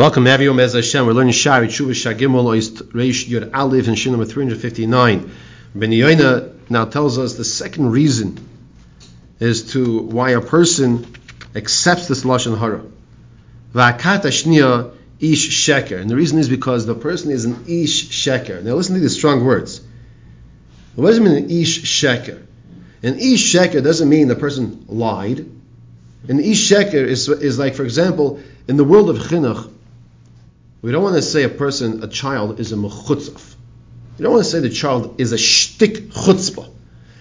Welcome, everyone. As Hashem, we're learning Shaarei Teshuva Shagimel Oist Reish Yud Aleph and Shin number 359. Ben Yoina now tells us the second reason as to why a person accepts this lashon hara. Va'akat ashniya ish sheker, and the reason is because the person is an ish sheker. Now listen to these strong words. What does it mean an ish sheker? An ish sheker doesn't mean the person lied. An ish sheker is, is like, for example, in the world of chinuch, we don't want to say a person, a child, is a mechutzaf. You don't want to say the child is a shtik chutzpah.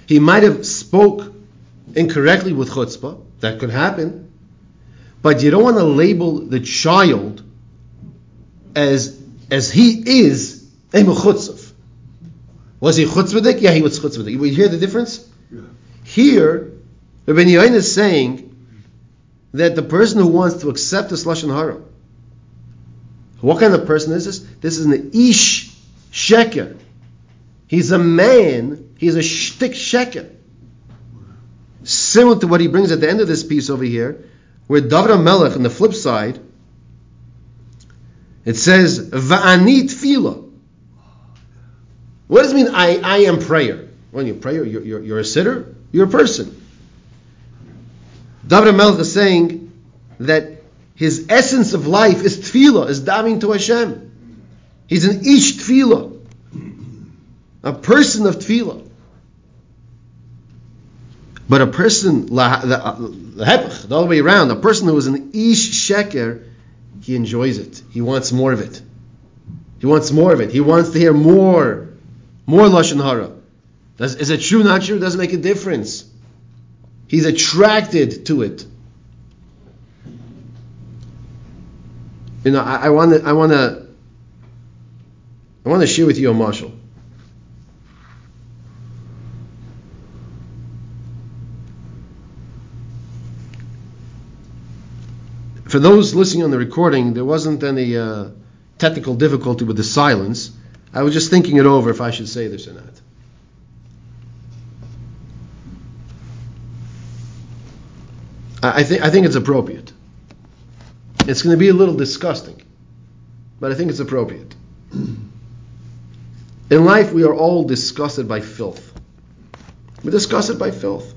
He might have spoke incorrectly with chutzpah. That could happen. But you don't want to label the child as as he is a mechutzaf. Was he chutzpahdik? Yeah, he was chutzpahdik. You hear the difference? Yeah. Here, Rabbi Yain is saying that the person who wants to accept this lashon hara, what kind of person is this? This is an ish sheker. He's a man. He's a shtik sheker. Similar to what he brings at the end of this piece over here, where David Melech on the flip side, it says va'ani tefillah. What does it mean? I, I am prayer. When you pray, you're, you're, you're a sitter. You're a person. David Melech is saying that his essence of life is tefillah, is daving to Hashem. He's an ish tefillah, a person of tefillah. But a person, the uh, the other way around, a person who is an ish sheker, he enjoys it. He wants more of it. He wants more of it. He wants to hear more, more lashon hara. Does, is it true? Not true? Doesn't make a difference. He's attracted to it. You know, I want to, I want to, I want to share with you a mashal. For those listening on the recording, there wasn't any uh, technical difficulty with the silence. I was just thinking it over if I should say this or not. I, think I think it's appropriate. It's going to be a little disgusting, but I think it's appropriate. In life, we are all disgusted by filth. We're disgusted by filth.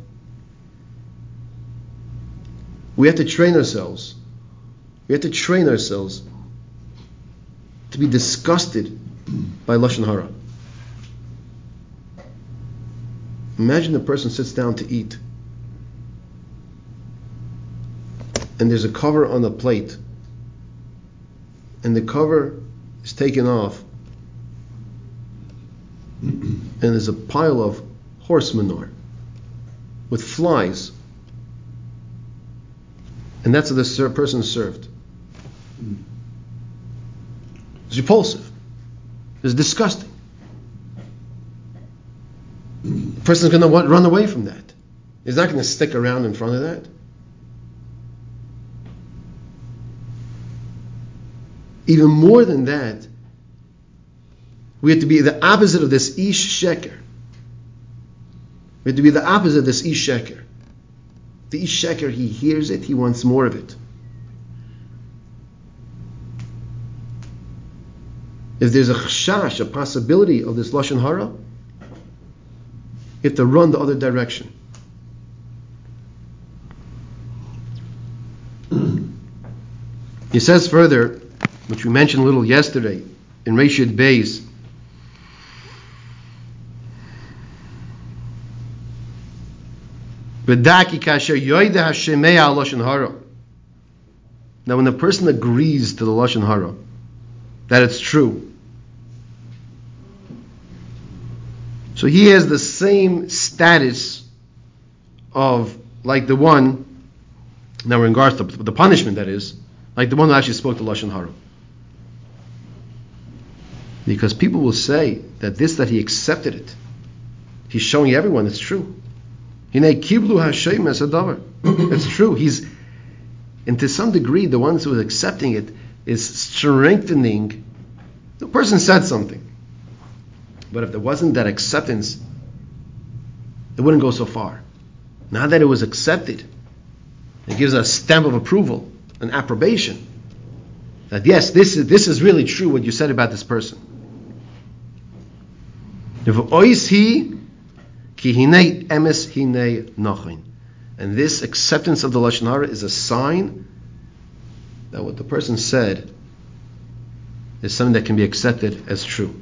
We have to train ourselves. We have to train ourselves to be disgusted by lashon hara. Imagine a person sits down to eat and there's a cover on the plate, and the cover is taken off, and there's a pile of horse manure with flies, and that's what this person served. It's repulsive. It's disgusting. The person's going to run away from that. He's not going to stick around in front of that. Even more than that, we have to be the opposite of this ish sheker. We have to be the opposite of this ish sheker. The ish sheker, he hears it, he wants more of it. If there's a chashash, a possibility of this lashon hara, you have to run the other direction. He says further, which we mentioned a little yesterday in Reish Yud Beis. Now, when the person agrees to the lashon hara, that it's true, so he has the same status of like the one. Now, we're in Garth, the punishment, that is, like the one who actually spoke the lashon hara. Because people will say that this, that he accepted it, he's showing everyone it's true. It's true. He's, and to some degree, the ones who are accepting it is strengthening. The person said something, but if there wasn't that acceptance, it wouldn't go so far. Now that it was accepted, it gives a stamp of approval, an approbation. that yes, this is this is really true what you said about this person. And this acceptance of the lashon hara is a sign that what the person said is something that can be accepted as true.